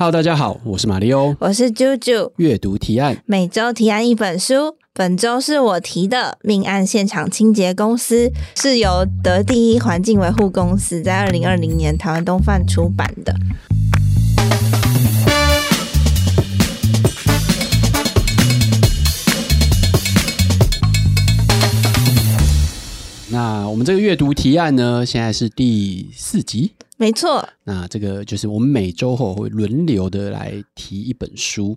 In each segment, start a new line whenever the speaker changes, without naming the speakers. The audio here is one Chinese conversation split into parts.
Hello，大家好，我是马里欧，
我是啾啾。
阅读提案，
每周提案一本书，本周是我提的《命案现场清洁公司》，是由德第一环境维护公司在二零二零年台湾东贩出版的。
那我们这个阅读提案呢，现在是第四集。
没错，
那这个就是我们每周后会轮流的来提一本书。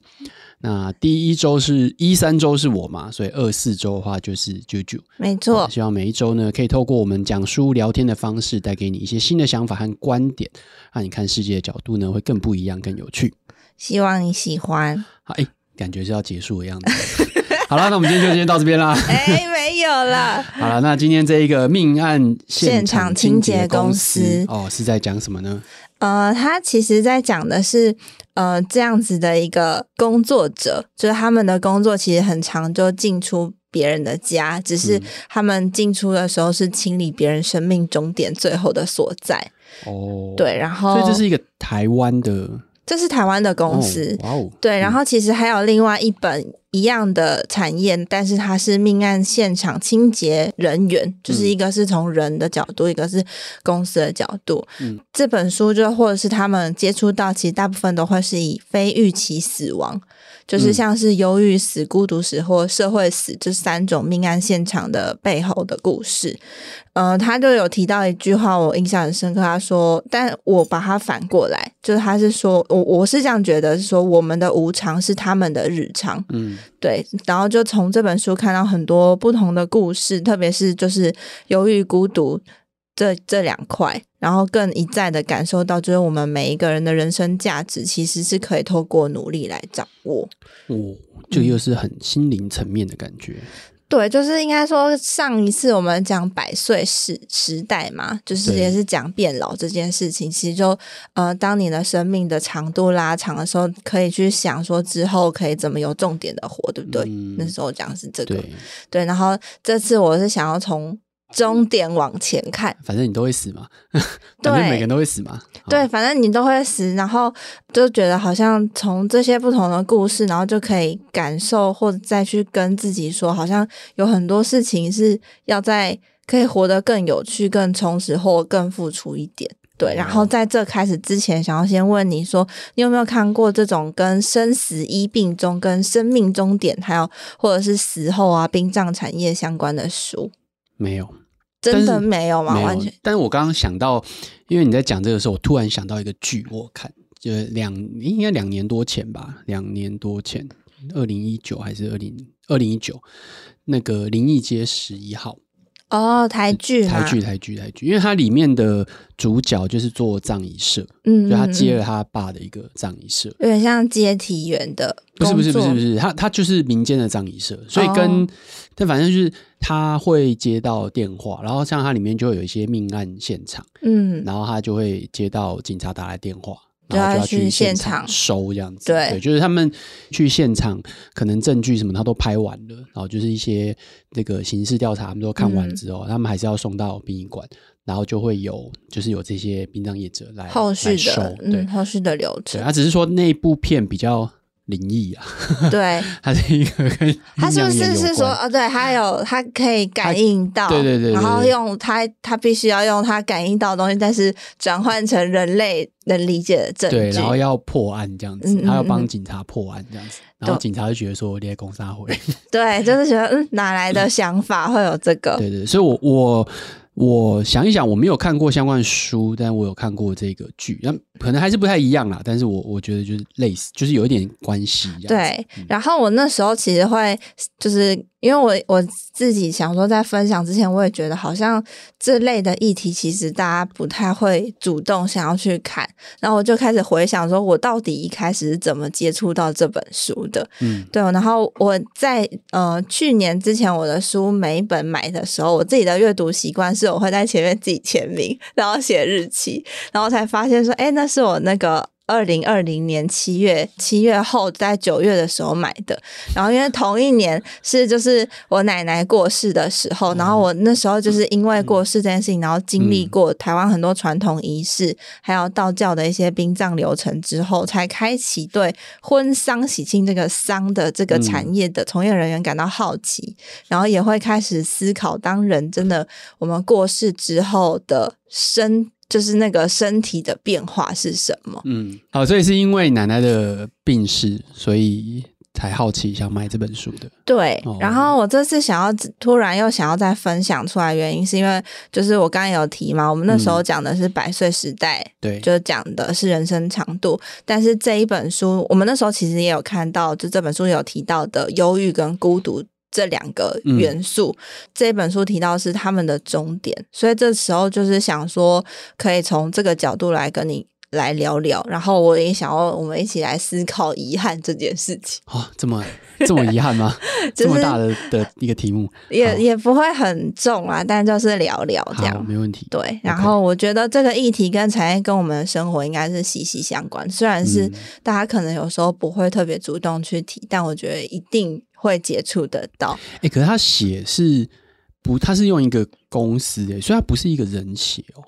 那第一周是一三周是我嘛，所以二四周的话就是啾啾。
没错，
希望每一周呢，可以透过我们讲书聊天的方式，带给你一些新的想法和观点，让你看世界的角度呢会更不一样、更有趣。
希望你喜欢。
好，哎，感觉是要结束的样子。好了，那我们今天就先到这边啦。
哎，没有了。
好了，那今天这一个命案现场清洁公司，
公司
哦，是在讲什么呢？
呃，他其实在讲的是呃这样子的一个工作者，就是他们的工作其实很常就进出别人的家，只是他们进出的时候是清理别人生命终点最后的所在。哦，对，然后
所以这是一个台湾的，
这是台湾的公司。
哦，哇哦，
对，然后其实还有另外一本。一样的产业，但是它是命案现场清洁人员，就是一个是从人的角度，嗯、一个是公司的角度。嗯，这本书就或者是他们接触到，其实大部分都会是以非预期死亡，就是像是忧郁死、孤独死或社会死这三种命案现场的背后的故事。呃，他就有提到一句话，我印象很深刻。他说：“但我把它反过来，就是他是说我我是这样觉得，是说我们的无常是他们的日常。”嗯。对，然后就从这本书看到很多不同的故事，特别是就是忧郁、孤独这这两块，然后更一再的感受到，就是我们每一个人的人生价值其实是可以透过努力来掌握。
哦，这又是很心灵层面的感觉。
对，就是应该说，上一次我们讲百岁时时代嘛，就是也是讲变老这件事情。其实就呃，当你的生命的长度拉长的时候，可以去想说之后可以怎么有重点的活，对不对？嗯、那时候讲是这个，对，对。然后这次我是想要从。终点往前看，
反正你都会死嘛，对，每个人都会死嘛，
对，反正你都会死，然后就觉得好像从这些不同的故事，然后就可以感受或者再去跟自己说，好像有很多事情是要在可以活得更有趣、更充实或更付出一点，对。然后在这开始之前，想要先问你说，你有没有看过这种跟生死医病中、跟生命终点，还有或者是死后啊殡葬产业相关的书？
没有。
真的没有吗？完全。
但是我刚刚想到，因为你在讲这个时候，我突然想到一个剧，我看就是两应该两年多前吧，两年多前，二零一九还是二零二零一九，那个《灵异街十一号》。
哦，台剧，
台剧，台剧，台剧，因为它里面的主角就是做葬仪社，嗯，就他接了他爸的一个葬仪社，
有点像接体员的，
不是不是不是不是，他他就是民间的葬仪社，所以跟，但、哦、反正就是他会接到电话，然后像他里面就会有一些命案现场，嗯，然后他就会接到警察打来电话。然后就要去现场收这样子，
对，
对，就是他们去现场，可能证据什么他都拍完了，然后就是一些那个刑事调查，他们都看完之后，嗯、他们还是要送到殡仪馆，然后就会有就是有这些殡葬业者来
后续的
收，对、
嗯，后续的流程。
他只是说那部片比较。灵异啊，
对，
他是一个跟
他是不是是说哦，对，他有他可以感应到，
对对对，
然后用他他必须要用他感应到的东西，但是转换成人类能理解的证据，
对，然后要破案这样子，他要帮警察破案这样子，然后警察就觉得说我列公杀回，
对，就是觉得嗯，哪来的想法会有这个？
对对，所以我我。我想一想，我没有看过相关的书，但我有看过这个剧，那可能还是不太一样啦。但是我我觉得就是类似，就是有一点关系。
对，然后我那时候其实会就是。因为我我自己想说，在分享之前，我也觉得好像这类的议题，其实大家不太会主动想要去看。然后我就开始回想，说我到底一开始是怎么接触到这本书的？嗯，对。然后我在呃去年之前，我的书每一本买的时候，我自己的阅读习惯是我会在前面自己签名，然后写日期，然后才发现说，哎，那是我那个二零二零年七月，七月后在九月的时候买的，然后因为同一年是就是我奶奶过世的时候，然后我那时候就是因为过世这件事情，然后经历过台湾很多传统仪式，还有道教的一些殡葬流程之后，才开启对婚丧喜庆这个丧的这个产业的从业人员感到好奇，然后也会开始思考，当人真的我们过世之后的生。就是那个身体的变化是什么？
嗯，好，所以是因为奶奶的病逝，所以才好奇想买这本书的。
对，哦、然后我这次想要突然又想要再分享出来，原因是因为就是我刚刚有提嘛，我们那时候讲的是百岁时代，对、嗯，就是讲的是人生长度。但是这一本书，我们那时候其实也有看到，就这本书有提到的忧郁跟孤独。这两个元素，嗯、这本书提到是他们的终点，所以这时候就是想说，可以从这个角度来跟你来聊聊。然后我也想要我们一起来思考遗憾这件事情。
哦，这么这么遗憾吗？就是、这么大的的一个题目，
也也不会很重啊，但就是聊聊这样，
没问题。
对，然后我觉得这个议题跟产业跟我们的生活应该是息息相关，虽然是大家可能有时候不会特别主动去提，但我觉得一定。会接触得到，
哎、欸，可是他写是不，他是用一个公司，哎，所以他不是一个人写哦，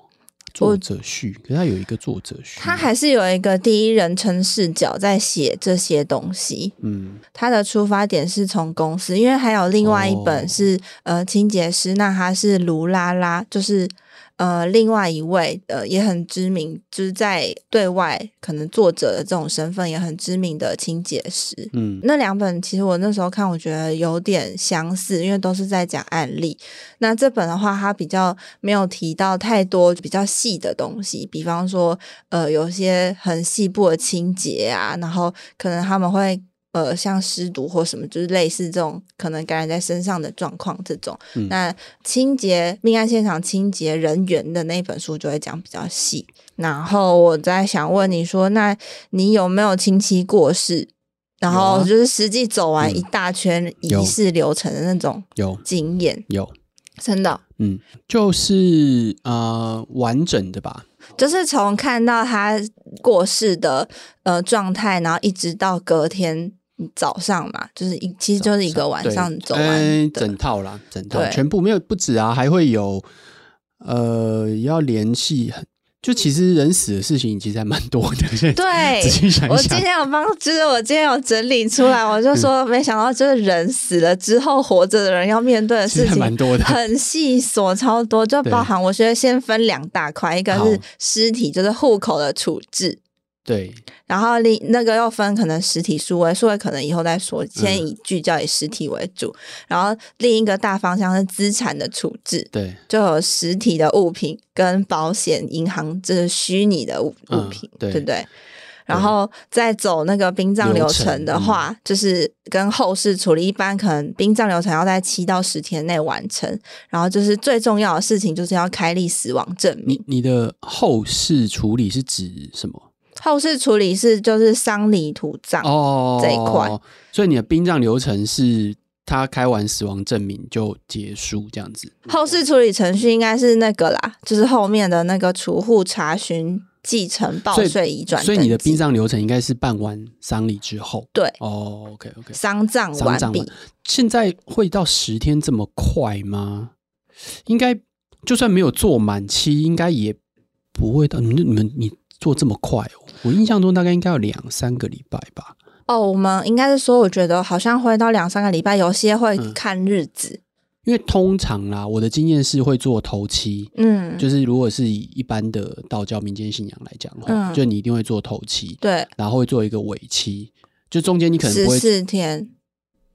作者序，可是他有一个作者序，
他还是有一个第一人称视角在写这些东西，嗯，他的出发点是从公司，因为还有另外一本是、哦、呃清洁师，那他是卢拉拉，就是。呃，另外一位呃也很知名，就是在对外可能作者的这种身份也很知名的清洁师。嗯，那两本其实我那时候看，我觉得有点相似，因为都是在讲案例。那这本的话，它比较没有提到太多比较细的东西，比方说呃有些很细部的清洁啊，然后可能他们会。呃，像尸毒或什么，就是类似这种可能感染在身上的状况，这种。嗯、那清洁命案现场清洁人员的那本书就会讲比较细。然后我在想问你说，那你有没有亲戚过世？然后就是实际走完一大圈仪式流程的那种有经验？
有，有
真的？
嗯，就是呃完整的吧，
就是从看到他过世的呃状态，然后一直到隔天。早上嘛，就是一，其实就是一个晚上走完、欸、
整套啦，整套全部没有不止啊，还会有呃要联系，就其实人死的事情其实还蛮多的。
对，
仔细想一想，
我今天有帮，就是我今天有整理出来，我就说没想到，就是人死了之后，活着的人要面对的事情蛮多的，很细琐超多，就包含我觉得先分两大块，一个是尸体，就是户口的处置。
对，
然后另那个又分可能实体数位，数位可能以后再说，先以聚焦以实体为主。嗯、然后另一个大方向是资产的处置，对，就有实体的物品跟保险、银行这是虚拟的物物品，嗯、对，对不对？然后再走那个殡葬流程的话，嗯、就是跟后事处理，一般可能殡葬流程要在七到十天内完成。然后就是最重要的事情，就是要开立死亡证明。
你你的后事处理是指什么？
后事处理是就是丧礼土葬哦这一块，哦，
所以你的殡葬流程是他开完死亡证明就结束这样子。
后事处理程序应该是那个啦，就是后面的那个储户查询、继承、报税、移转。
所以你的殡葬流程应该是办完丧礼之后。
对
哦，OK OK，
丧葬完毕。
现在会到十天这么快吗？应该就算没有做满期，应该也不会到。你们你们你。做这么快哦？我印象中大概应该有两三个礼拜吧。
哦，我们应该是说，我觉得好像会到两三个礼拜，有些会看日子。嗯，
因为通常啦，我的经验是会做头七，嗯，就是如果是以一般的道教民间信仰来讲的话，嗯，就你一定会做头七，对，然后会做一个尾期，就中间你可能不会
十四天。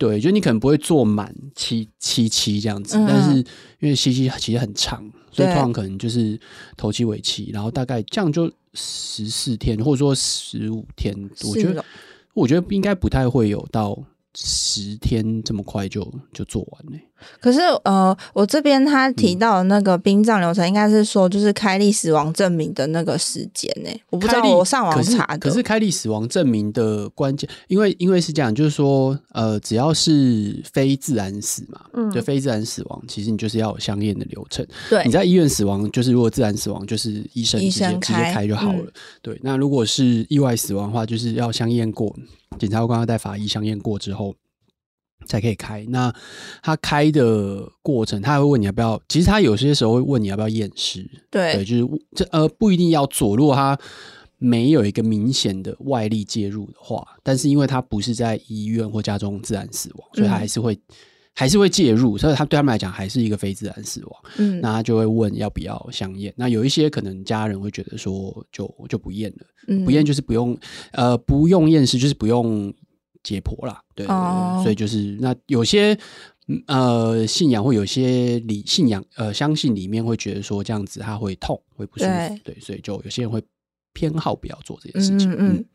对，就你可能不会做满七七七这样子，嗯、但是因为七七其实很长，所以通常可能就是头七尾七，然后大概这样就十四天，或者说十五天。我觉得，我觉得应该不太会有到十天这么快就就做完嘞。
可是呃，我这边他提到的那个殡葬流程，应该是说就是开立死亡证明的那个时间呢？我不知道，我上网查的。
可是开立死亡证明的关键，因为因为是这样，就是说呃，只要是非自然死嘛，嗯，就非自然死亡，其实你就是要有相应的流程。
对，
你在医院死亡，就是如果自然死亡，就是医生直接直接开就好了。嗯、对，那如果是意外死亡的话，就是要相验过，检察官要在法医相验过之后。才可以开。那他开的过程，他还会问你要不要。其实他有些时候会问你要不要验尸。
对，
对，就是这呃不一定要做。如果他没有一个明显的外力介入的话，但是因为他不是在医院或家中自然死亡，所以他还是会、嗯、还是会介入。所以他对他们来讲还是一个非自然死亡。嗯，那他就会问要不要相验。那有一些可能家人会觉得说就就不验了，嗯、不验就是不用呃不用验尸，就是不用。解剖啦，对，，oh. 所以就是那有些呃信仰会有些理信仰呃相信里面会觉得说这样子他会痛会不舒服，对，对，所以就有些人会偏好不要做这件事情，嗯。嗯嗯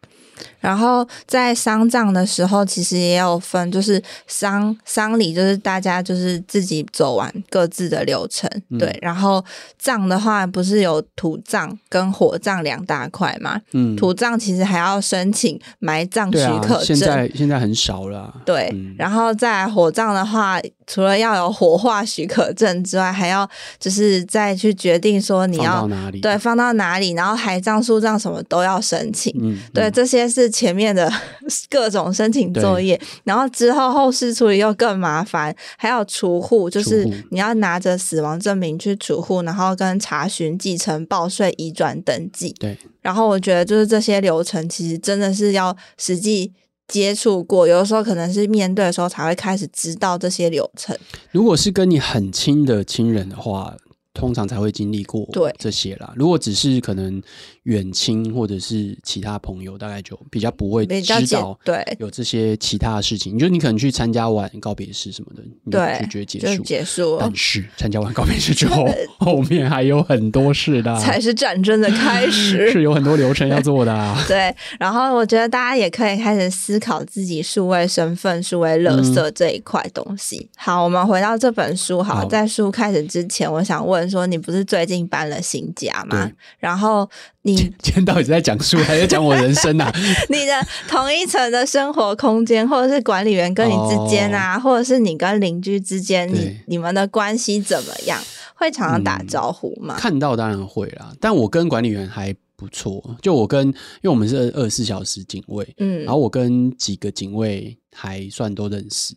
然后在丧葬的时候，其实也有分，就是丧丧礼，就是大家就是自己走完各自的流程，嗯、对。然后葬的话，不是有土葬跟火葬两大块嘛？嗯，土葬其实还要申请埋葬许可证，啊、
现在现在很少了。
对，嗯、然后在火葬的话，除了要有火化许可证之外，还要就是再去决定说你要
哪里，
对，放到哪里，然后海葬、树葬什么都要申请。嗯，对，这些。是前面的 各种申请作业，然后之后后事处理又更麻烦，还要储户，就是你要拿着死亡证明去储户，然后跟查询继承、报税、移转登记。
对，
然后我觉得就是这些流程，其实真的是要实际接触过，有的时候可能是面对的时候才会开始知道这些流程。
如果是跟你很亲的亲人的话。通常才会经历过这些啦。如果只是可能远亲或者是其他朋友，大概就比较不会知道对有这些其他的事情。你就你可能去参加完告别式什么的，你就觉得结束
结束。
但是参加完告别式之后，后面还有很多事的，
才是战争的开始，
是有很多流程要做的啊。
对，然后我觉得大家也可以开始思考自己数位身份、数位垃圾这一块东西。好，我们回到这本书。好，在书开始之前，我想问。说你不是最近搬了新家吗？然后你
今天到底是在讲书还是讲我人生啊？
你的同一层的生活空间，或者是管理员跟你之间啊，哦、或者是你跟邻居之间，你你们的关系怎么样？会常常打招呼吗？
嗯、看到当然会啦，但我跟管理员还不错。就我跟，因为我们是二十四小时警卫，嗯，然后我跟几个警卫还算都认识。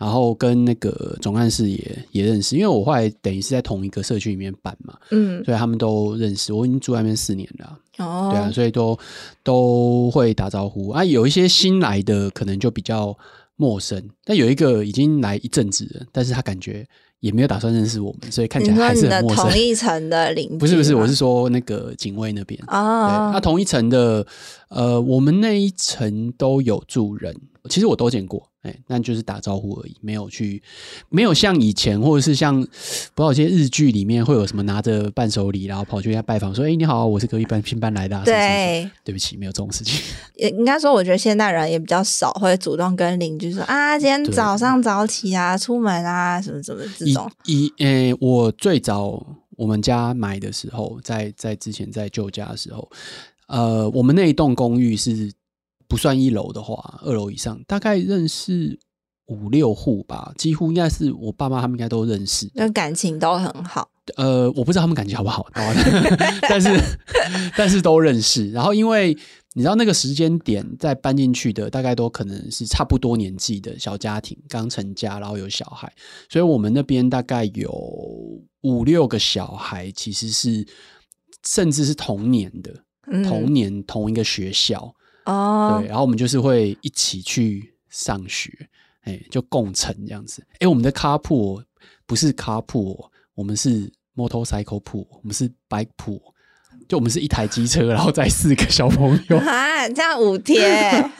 然后跟那个总干事也也认识，因为我后来等于是在同一个社区里面办嘛，嗯，所以他们都认识。我已经住在那边四年了，哦，对啊，所以都都会打招呼啊。有一些新来的可能就比较陌生，但有一个已经来一阵子了，但是他感觉也没有打算认识我们，所以看起来还是很陌生。
同一层的邻居？
不是不是，我是说那个警卫那边哦，对，那同一层的，呃，我们那一层都有住人，其实我都见过。哎，那就是打招呼而已，没有去，没有像以前，或者是像不知道有些日剧里面会有什么拿着伴手礼，然后跑去人家拜访，说：“哎，你好，我是隔壁班新搬来的。”对，是是对不起，没有这种事情。
也应该说，我觉得现代人也比较少会主动跟邻居说：“啊，今天早上早起啊，出门啊，什么什么这种。”
以诶，我最早我们家买的时候，在在之前在旧家的时候，呃，我们那一栋公寓是。不算一楼的话，二楼以上大概认识五六户吧，几乎应该是我爸妈他们应该都认识，
那感情都很好。
呃，我不知道他们感情好不好，但是 但是都认识。然后因为你知道那个时间点再搬进去的，大概都可能是差不多年纪的小家庭，刚成家，然后有小孩，所以我们那边大概有五六个小孩，其实是甚至是同年的，嗯、同年同一个学校。哦，对，然后我们就是会一起去上学，哎，就共乘这样子。哎，我们的 carpool 不是 carpool，我们是 motorcycle pool，我们是 bike pool，就我们是一台机车，然后载四个小朋友
啊，这样五天，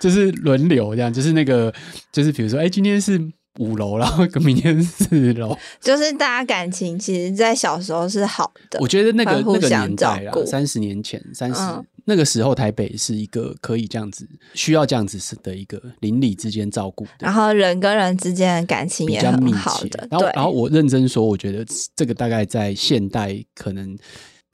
就是轮流这样，就是那个，就是比如说，哎，今天是五楼，然后明天四楼，
就是大家感情其实，在小时候是好的。
我觉得那个那个年代啦，三十年前，三十、嗯、那个时候，台北是一个可以这样子，需要这样子是的一个邻里之间照顾，
然后人跟人之间的感情也很好的。
然后，然后我认真说，我觉得这个大概在现代可能。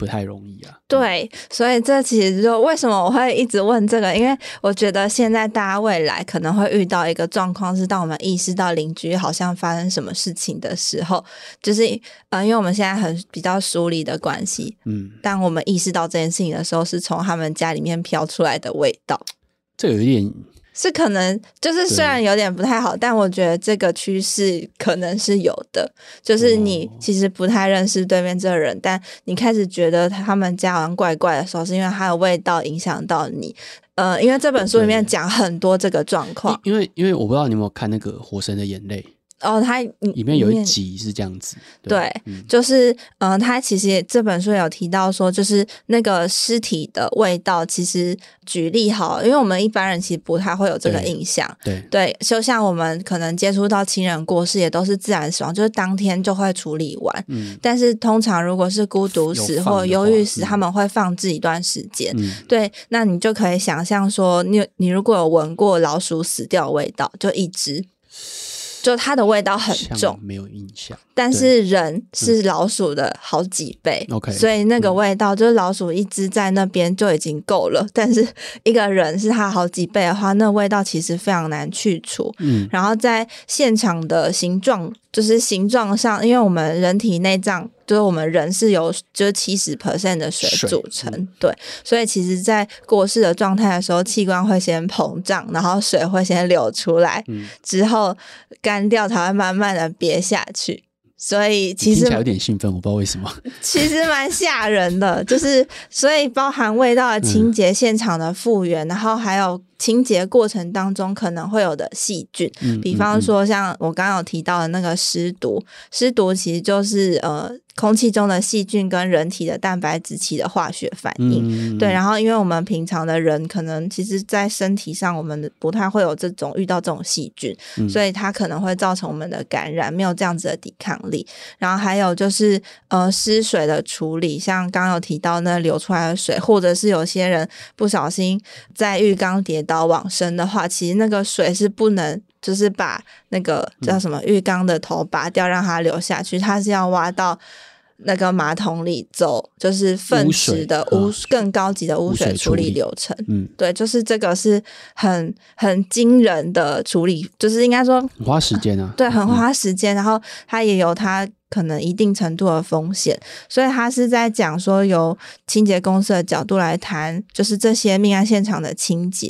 不太容易啊。
对，所以这其实就为什么我会一直问这个，因为我觉得现在大家未来可能会遇到一个状况，是当我们意识到邻居好像发生什么事情的时候，就是呃，因为我们现在很比较疏离的关系，嗯，当我们意识到这件事情的时候，是从他们家里面飘出来的味道，
这有一点。
是可能，就是虽然有点不太好，但我觉得这个趋势可能是有的。就是你其实不太认识对面这个人，哦、但你开始觉得他们家好像怪怪的时候，是因为他的味道影响到你。呃，因为这本书里面讲很多这个状况。
因为因为我不知道你有没有看那个《火神的眼泪》。
哦，它
里面有一集是这样子，
对，就是，嗯、呃，他其实也这本书有提到说，就是那个尸体的味道，其实举例好，因为我们一般人其实不太会有这个印象，
对，
对，就像我们可能接触到亲人过世，也都是自然死亡，就是当天就会处理完，嗯，但是通常如果是孤独死或忧郁死，他们会放置一段时间，嗯、对，那你就可以想象说，你你如果有闻过老鼠死掉的味道，就一只。就它的味道很重，
没有印象。
但是人是老鼠的好几倍，OK，所以那个味道就是老鼠一只在那边就已经够了。但是一个人是它好几倍的话，那味道其实非常难去除。嗯，然后在现场的形状，就是形状上，因为我们人体内脏。就是我们人是由就是七十 percent 的水组成，嗯、对，所以其实，在过世的状态的时候，器官会先膨胀，然后水会先流出来，嗯、之后干掉才会慢慢的憋下去。所以其
实有点兴奋，我不知道为什么。
其实蛮吓人的，就是所以包含味道的清洁、现场的复原，嗯、然后还有。清洁过程当中可能会有的细菌，嗯、比方说像我刚刚有提到的那个湿毒，尸、嗯、毒其实就是呃空气中的细菌跟人体的蛋白质起的化学反应。嗯、对，然后因为我们平常的人可能其实在身体上我们不太会有这种遇到这种细菌，嗯、所以它可能会造成我们的感染，没有这样子的抵抗力。然后还有就是呃湿水的处理，像刚刚有提到那流出来的水，或者是有些人不小心在浴缸跌倒。到往生的话，其实那个水是不能，就是把那个叫什么浴缸的头拔掉，让它流下去。它是要挖到那个马桶里走，就是粪池的污更高级的污水处理流程。嗯，对，就是这个是很很惊人的处理，就是应该
说花时间啊。
对，很花时间，然后它也有它。可能一定程度的风险，所以他是在讲说，由清洁公司的角度来谈，就是这些命案现场的清洁，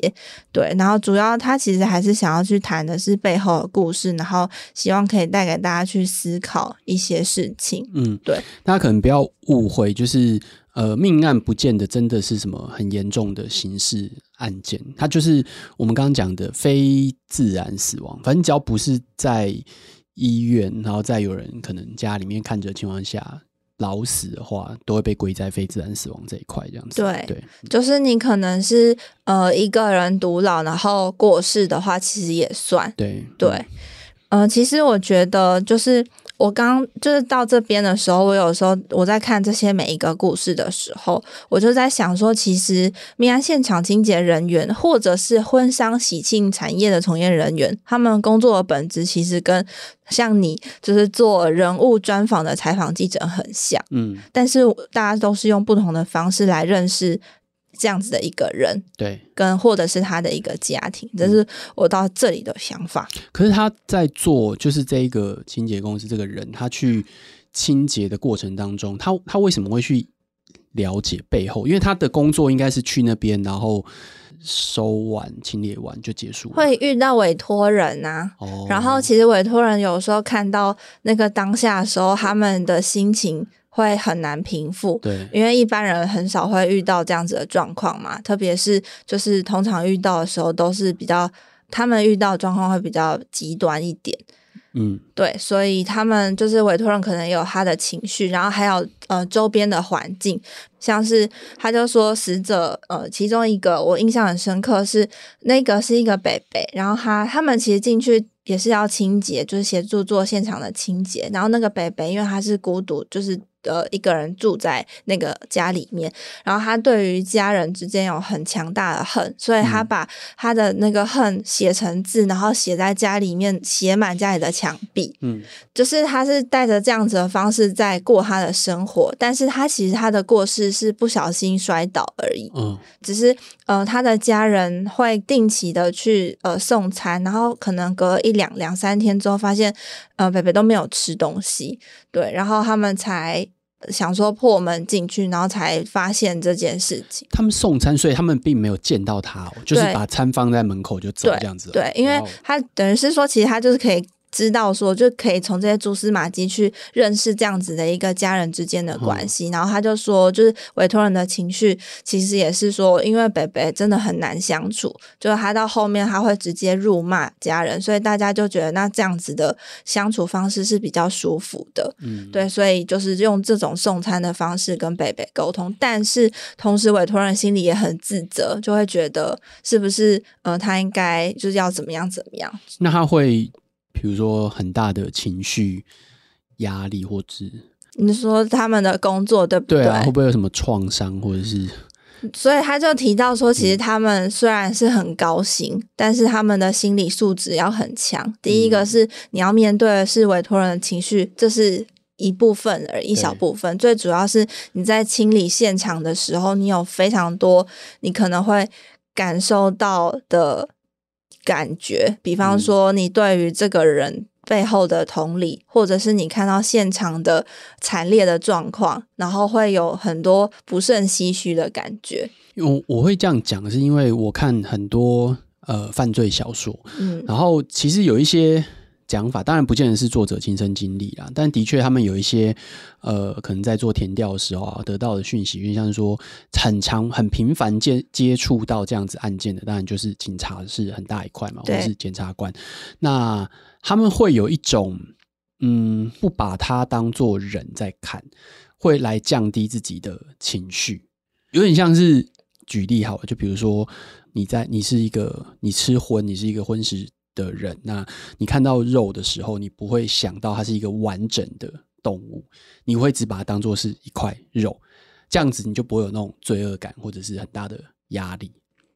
对，然后主要他其实还是想要去谈的是背后的故事，然后希望可以带给大家去思考一些事情。嗯，对，
大家可能不要误会，就是呃，命案不见得真的是什么很严重的刑事案件，它就是我们刚刚讲的非自然死亡，反正只要不是在。医院，然后再有人可能家里面看着情况下老死的话，都会被归在非自然死亡这一块，这样子。
对对，就是你可能是呃一个人独老，然后过世的话，其实也算。
对
对，嗯、呃，其实我觉得就是。我刚就是到这边的时候，我有时候我在看这些每一个故事的时候，我就在想说，其实命案现场清洁人员或者是婚丧喜庆产业的从业人员，他们工作的本质其实跟像你就是做人物专访的采访记者很像，嗯，但是大家都是用不同的方式来认识。这样子的一个人，
对，
跟或者是他的一个家庭，这是我到这里的想法。
可是他在做，就是这一个清洁公司这个人，他去清洁的过程当中，他他为什么会去了解背后？因为他的工作应该是去那边，然后收完清理完就结束，
会遇到委托人啊。哦，然后其实委托人有时候看到那个当下的时候，他们的心情。会很难平复，
对，
因为一般人很少会遇到这样子的状况嘛，特别是就是通常遇到的时候都是比较，他们遇到的状况会比较极端一点，嗯，对，所以他们就是委托人可能有他的情绪，然后还有呃周边的环境，像是他就说死者呃其中一个我印象很深刻是那个是一个北北，然后他他们其实进去也是要清洁，就是协助做现场的清洁，然后那个北北因为他是孤独，就是。呃，一个人住在那个家里面，然后他对于家人之间有很强大的恨，所以他把他的那个恨写成字，然后写在家里面，写满家里的墙壁。嗯，就是他是带着这样子的方式在过他的生活，但是他其实他的过世是不小心摔倒而已。嗯，只是呃，他的家人会定期的去呃送餐，然后可能隔一两两三天之后，发现呃北北都没有吃东西，对，然后他们才。想说破门进去，然后才发现这件事情。
他们送餐，所以他们并没有见到他，就是把餐放在门口就走这样子。
对，因为他等于是说，其实他就是可以。知道说就可以从这些蛛丝马迹去认识这样子的一个家人之间的关系，嗯、然后他就说，就是委托人的情绪其实也是说，因为北北真的很难相处，就是他到后面他会直接辱骂家人，所以大家就觉得那这样子的相处方式是比较舒服的，嗯，对，所以就是用这种送餐的方式跟北北沟通，但是同时委托人心里也很自责，就会觉得是不是呃他应该就是要怎么样怎么样，
那他会。比如说很大的情绪压力，或者
你说他们的工作对不对？
对啊，会不会有什么创伤，或者是？
所以他就提到说，其实他们虽然是很高薪，嗯、但是他们的心理素质要很强。第一个是你要面对的是委托人的情绪，这是一部分而一小部分。最主要是你在清理现场的时候，你有非常多你可能会感受到的。感觉，比方说你对于这个人背后的同理，嗯、或者是你看到现场的惨烈的状况，然后会有很多不胜唏嘘的感觉。
我我会这样讲，是因为我看很多呃犯罪小说，嗯，然后其实有一些。讲法当然不见得是作者亲身经历啦，但的确他们有一些呃，可能在做填调的时候啊，得到的讯息，因为像是说很常很频繁接接触到这样子案件的，当然就是警察是很大一块嘛，或者是检察官，那他们会有一种嗯，不把他当做人在看，会来降低自己的情绪，有点像是举例好了，就比如说你在你是一个你吃荤，你是一个荤食。的人，那你看到肉的时候，你不会想到它是一个完整的动物，你会只把它当做是一块肉，这样子你就不会有那种罪恶感或者是很大的压力。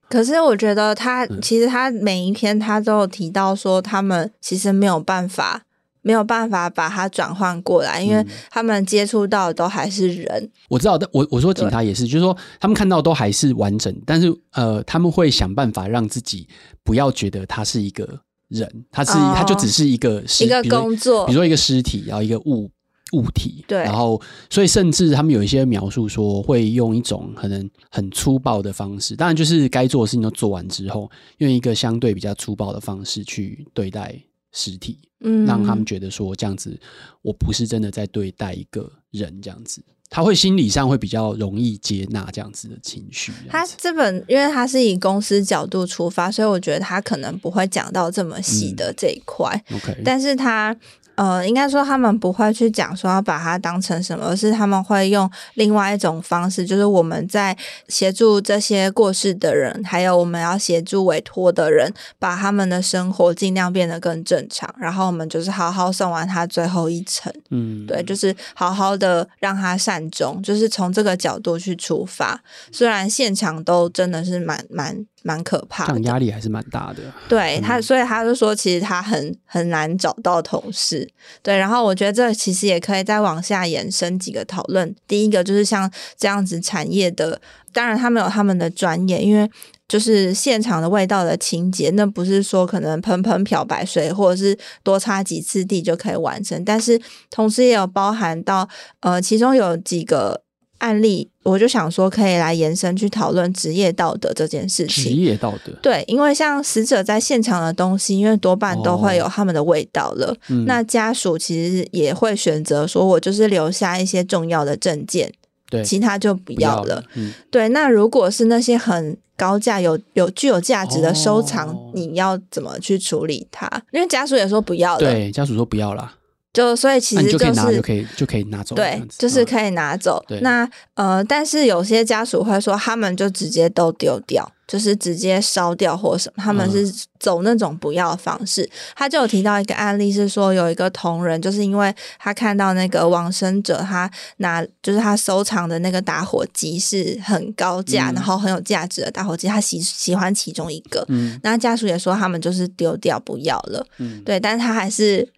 可是我觉得他、嗯、其实他每一篇他都有提到说，他们其实没有办法。没有办法把它转换过来，因为他们接触到的都还是人。嗯、
我知道，但我我说警察也是，就是说他们看到都还是完整，但是呃，他们会想办法让自己不要觉得它是一个人，他是、哦、他就只是一个
一个工作，
比如说一个尸体，然后一个物物体，
对，
然后所以甚至他们有一些描述说会用一种可能很粗暴的方式，当然就是该做的事情都做完之后，用一个相对比较粗暴的方式去对待。尸体，嗯，让他们觉得说这样子，我不是真的在对待一个人，这样子，他会心理上会比较容易接纳这样子的情绪。
他这本，因为他是以公司角度出发，所以我觉得他可能不会讲到这么细的这一块。嗯，OK，但是他。呃，应该说他们不会去讲说要把它当成什么，而是他们会用另外一种方式，就是我们在协助这些过世的人，还有我们要协助委托的人，把他们的生活尽量变得更正常。然后我们就是好好送完他最后一程，嗯，对，就是好好的让他善终，就是从这个角度去出发。虽然现场都真的是蛮蛮。蛮可怕的，这样
压力还是蛮大的。
对他，所以他就说，其实他很很难找到同事。对，然后我觉得这其实也可以再往下延伸几个讨论。第一个就是像这样子产业的，当然他们有他们的专业，因为就是现场的味道的清洁，那不是说可能喷喷漂白水或者是多擦几次地就可以完成，但是同时也有包含到呃，其中有几个。案例，我就想说，可以来延伸去讨论职业道德这件事情。
职业道德，
对，因为像死者在现场的东西，因为多半都会有他们的味道了。哦嗯、那家属其实也会选择说，我就是留下一些重要的证件，对，其他就不要了。要了嗯、对，那如果是那些很高价、有有具有价值的收藏，哦、你要怎么去处理它？因为家属也说不要了，
对，家属说不要了。
就所以其实就是、
啊、就可以拿就可以拿走，
对，就是可以拿走。嗯、那呃，但是有些家属会说，他们就直接都丢掉，就是直接烧掉或什么，他们是走那种不要的方式。嗯、他就有提到一个案例是说，有一个同仁，就是因为他看到那个往生者，他拿就是他收藏的那个打火机是很高价，嗯、然后很有价值的打火机，他喜喜欢其中一个，嗯，那家属也说他们就是丢掉不要了，嗯，对，但是他还是。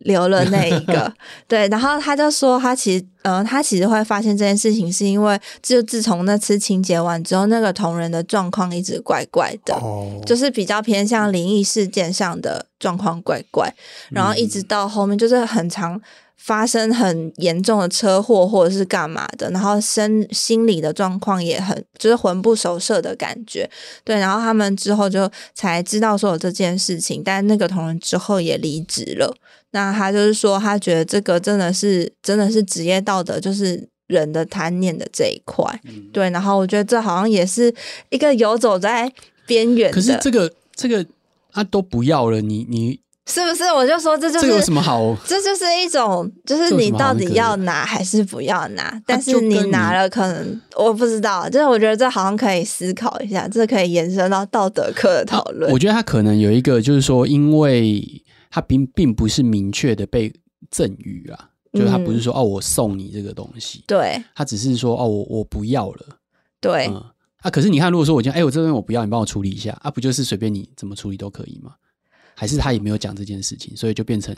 留了那一个，对，然后他就说，他其实，呃，他其实会发现这件事情，是因为就自从那次清洁完之后，那个同仁的状况一直怪怪的，哦、就是比较偏向灵异事件上的状况怪怪，然后一直到后面就是很常发生很严重的车祸或者是干嘛的，然后身心理的状况也很就是魂不守舍的感觉，对，然后他们之后就才知道说有这件事情，但那个同仁之后也离职了。那他就是说，他觉得这个真的是真的是职业道德，就是人的贪念的这一块，嗯、对。然后我觉得这好像也是一个游走在边缘。
可是这个这个啊都不要了，你你
是不是？我就说这就是
这有什么好？
这就是一种，就是你到底要拿还是不要拿？但是你拿了，可能我不知道。就是我觉得这好像可以思考一下，这可以延伸到道德课的讨论。
我觉得他可能有一个，就是说，因为。他并并不是明确的被赠予啊，就是他不是说、嗯、哦，我送你这个东西，
对，
他只是说哦，我我不要了，
对，
嗯，啊，可是你看，如果说我讲，哎，我这边我不要，你帮我处理一下，啊，不就是随便你怎么处理都可以吗？还是他也没有讲这件事情，所以就变成。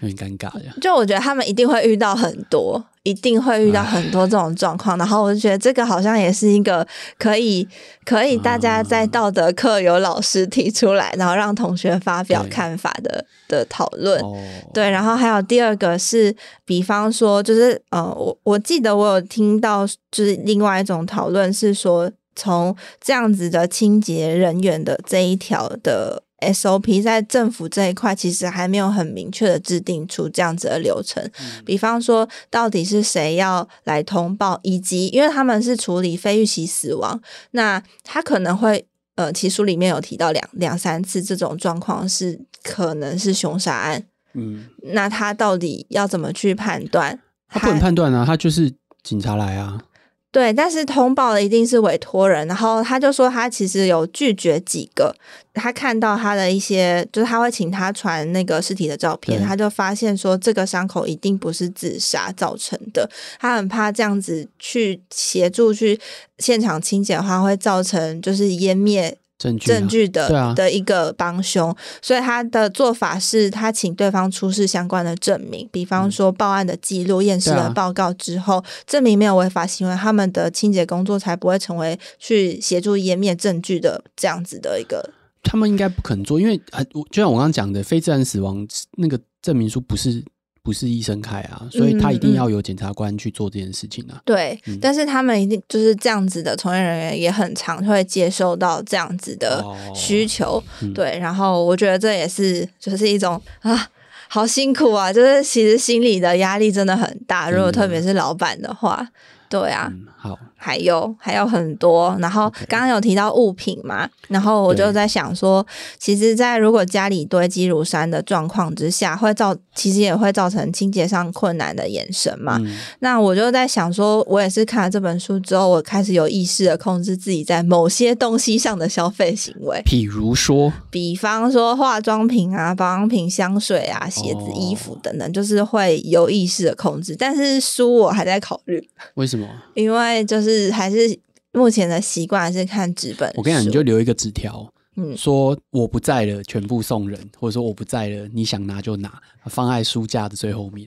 很尴尬呀，
就我觉得他们一定会遇到很多，一定会遇到很多这种状况，然后我就觉得这个好像也是一个可以可以大家在道德课有老师提出来，然后让同学发表看法的的讨论。哦、对，然后还有第二个是，比方说就是呃，我我记得我有听到就是另外一种讨论是说，从这样子的清洁人员的这一条的。SOP 在政府这一块其实还没有很明确的制定出这样子的流程，嗯、比方说到底是谁要来通报，以及因为他们是处理非预期死亡，那他可能会呃，其实书里面有提到两两三次这种状况是可能是凶杀案，嗯，那他到底要怎么去判断？
他不能判断啊，他就是警察来啊。
对，但是通报的一定是委托人，然后他就说他其实有拒绝几个，他看到他的一些，就是他会请他传那个尸体的照片，他就发现说这个伤口一定不是自杀造成的，他很怕这样子去协助去现场清洁的话，会造成就是湮灭。证据，证据的、啊、的一个帮凶，所以他的做法是他请对方出示相关的证明，比方说报案的记录、验尸的报告之后，啊、证明没有违法行为，他们的清洁工作才不会成为去协助湮灭证据的这样子的一个。
他们应该不肯做，因为啊，就像我刚刚讲的，非自然死亡那个证明书不是。不是医生开啊，所以他一定要有检察官去做这件事情啊。对，嗯、
但是他们一定就是这样子的从业人员也很常会接受到这样子的需求。哦嗯、对，然后我觉得这也是就是一种啊，好辛苦啊，就是其实心理的压力真的很大。如果特别是老板的话，嗯、对啊。嗯好，还有还有很多，然后刚刚有提到物品嘛.然后我就在想说，其实，在如果家里堆积如山的状况之下，会造其实也会造成清洁上困难的眼神嘛。嗯、那我就在想说，我也是看了这本书之后，我开始有意识的控制自己在某些东西上的消费行为，
比如说，
比方说化妆品啊、保养品、香水啊、鞋子、衣服等等，哦、就是会有意识的控制。但是书我还在考虑，
为什么？
因为就是还是目前的习惯是看纸本。
我跟你讲，你就留一个纸条，嗯，说我不在了，全部送人，或者说我不在了，你想拿就拿，放在书架的最后面。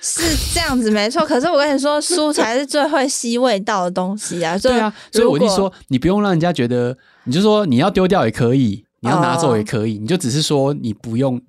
是这样子没错，可是我跟你说，书才是最会吸味道的东西啊。
对啊，所以我就说，你不用让人家觉得，你就说你要丢掉也可以，你要拿走也可以，哦、你就只是说你不用。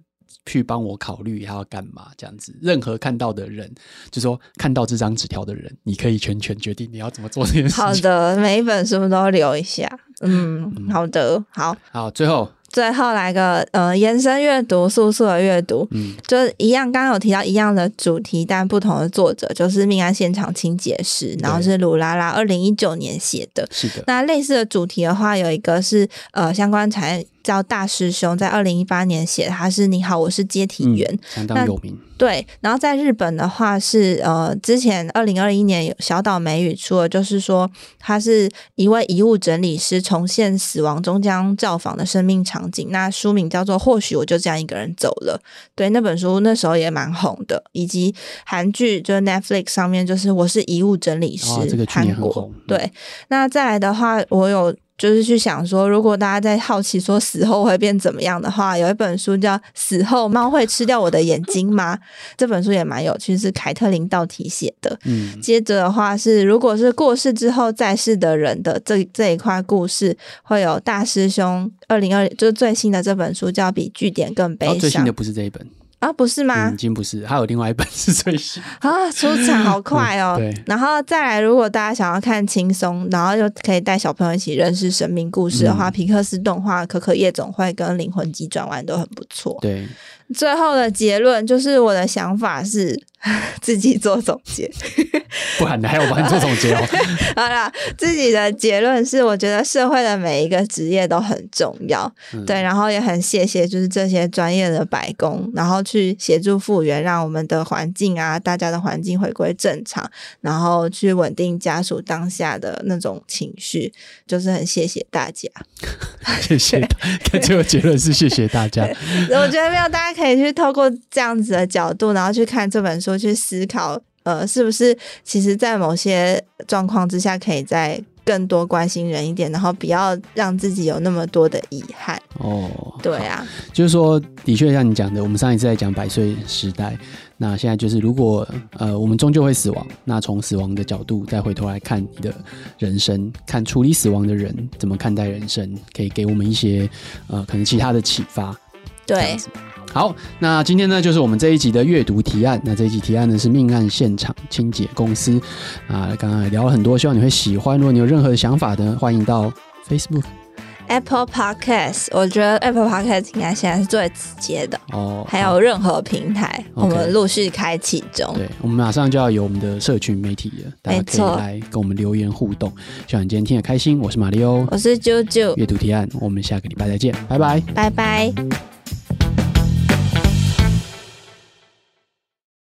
去帮我考虑他要干嘛，这样子。任何看到的人，就说看到这张纸条的人，你可以全权决定你要怎么做这件事情。
好的，每一本书都留一下。嗯，嗯好的，好，
好。最后
最后来个呃延伸阅读，速速的阅读，嗯，就是一样，刚刚有提到一样的主题，但不同的作者，就是命案现场清洁师，然后是鲁拉拉二零一九年写的，
是的。
那类似的主题的话，有一个是呃相关产业。叫大师兄，在二零一八年写，他是你好，我是接体员，
相当有名。
对，然后在日本的话是呃，之前二零二一年有小岛美宇出了，就是说他是一位遗物整理师，重现死亡终将造访的生命场景。那书名叫做《或许我就这样一个人走了》。对，那本书那时候也蛮红的，以及韩剧就是 Netflix 上面就是我是遗物整理师，
哦、这个韩国。
对，那再来的话，我有。就是去想说，如果大家在好奇说死后会变怎么样的话，有一本书叫《死后猫会吃掉我的眼睛吗》？这本书也蛮有趣，是凯特琳道提写的。嗯，接着的话是，如果是过世之后在世的人的这这一块故事，会有大师兄二零二就是最新的这本书叫《比据点更悲伤》。哦，
最新的不是这一本。
啊，不是吗？
已经不是，还有另外一本 是最新
啊，出场好快哦。对，然后再来，如果大家想要看轻松，然后又可以带小朋友一起认识神明故事的话，嗯、皮克斯动画《可可夜总会》跟《灵魂急转弯》都很不错。
对，
最后的结论就是我的想法是。自己做总结，
不然还要我帮你做总结哦。
好了，自己的结论是，我觉得社会的每一个职业都很重要，嗯、对，然后也很谢谢就是这些专业的白工，然后去协助复原，让我们的环境啊，大家的环境回归正常，然后去稳定家属当下的那种情绪，就是很谢谢大家。
谢谢，看这个结论是谢谢大家。
我觉得没有，大家可以去透过这样子的角度，然后去看这本书。去思考，呃，是不是其实，在某些状况之下，可以再更多关心人一点，然后不要让自己有那么多的遗憾。哦，对啊，
就是说，的确像你讲的，我们上一次在讲百岁时代，那现在就是，如果呃，我们终究会死亡，那从死亡的角度再回头来看你的人生，看处理死亡的人怎么看待人生，可以给我们一些呃，可能其他的启发。
对。
好，那今天呢，就是我们这一集的阅读提案。那这一集提案呢是命案现场清洁公司啊，刚刚也聊了很多，希望你会喜欢。如果你有任何的想法呢，欢迎到 Facebook、
Apple Podcast。我觉得 Apple Podcast 应该现在是最直接的哦。还有任何平台，我们陆续开启中。
对，我们马上就要有我们的社群媒体了，大家可以来跟我们留言互动。希望你今天听得开心。我是马力欧，
我是啾啾。
阅读提案，我们下个礼拜再见，拜拜，
拜拜。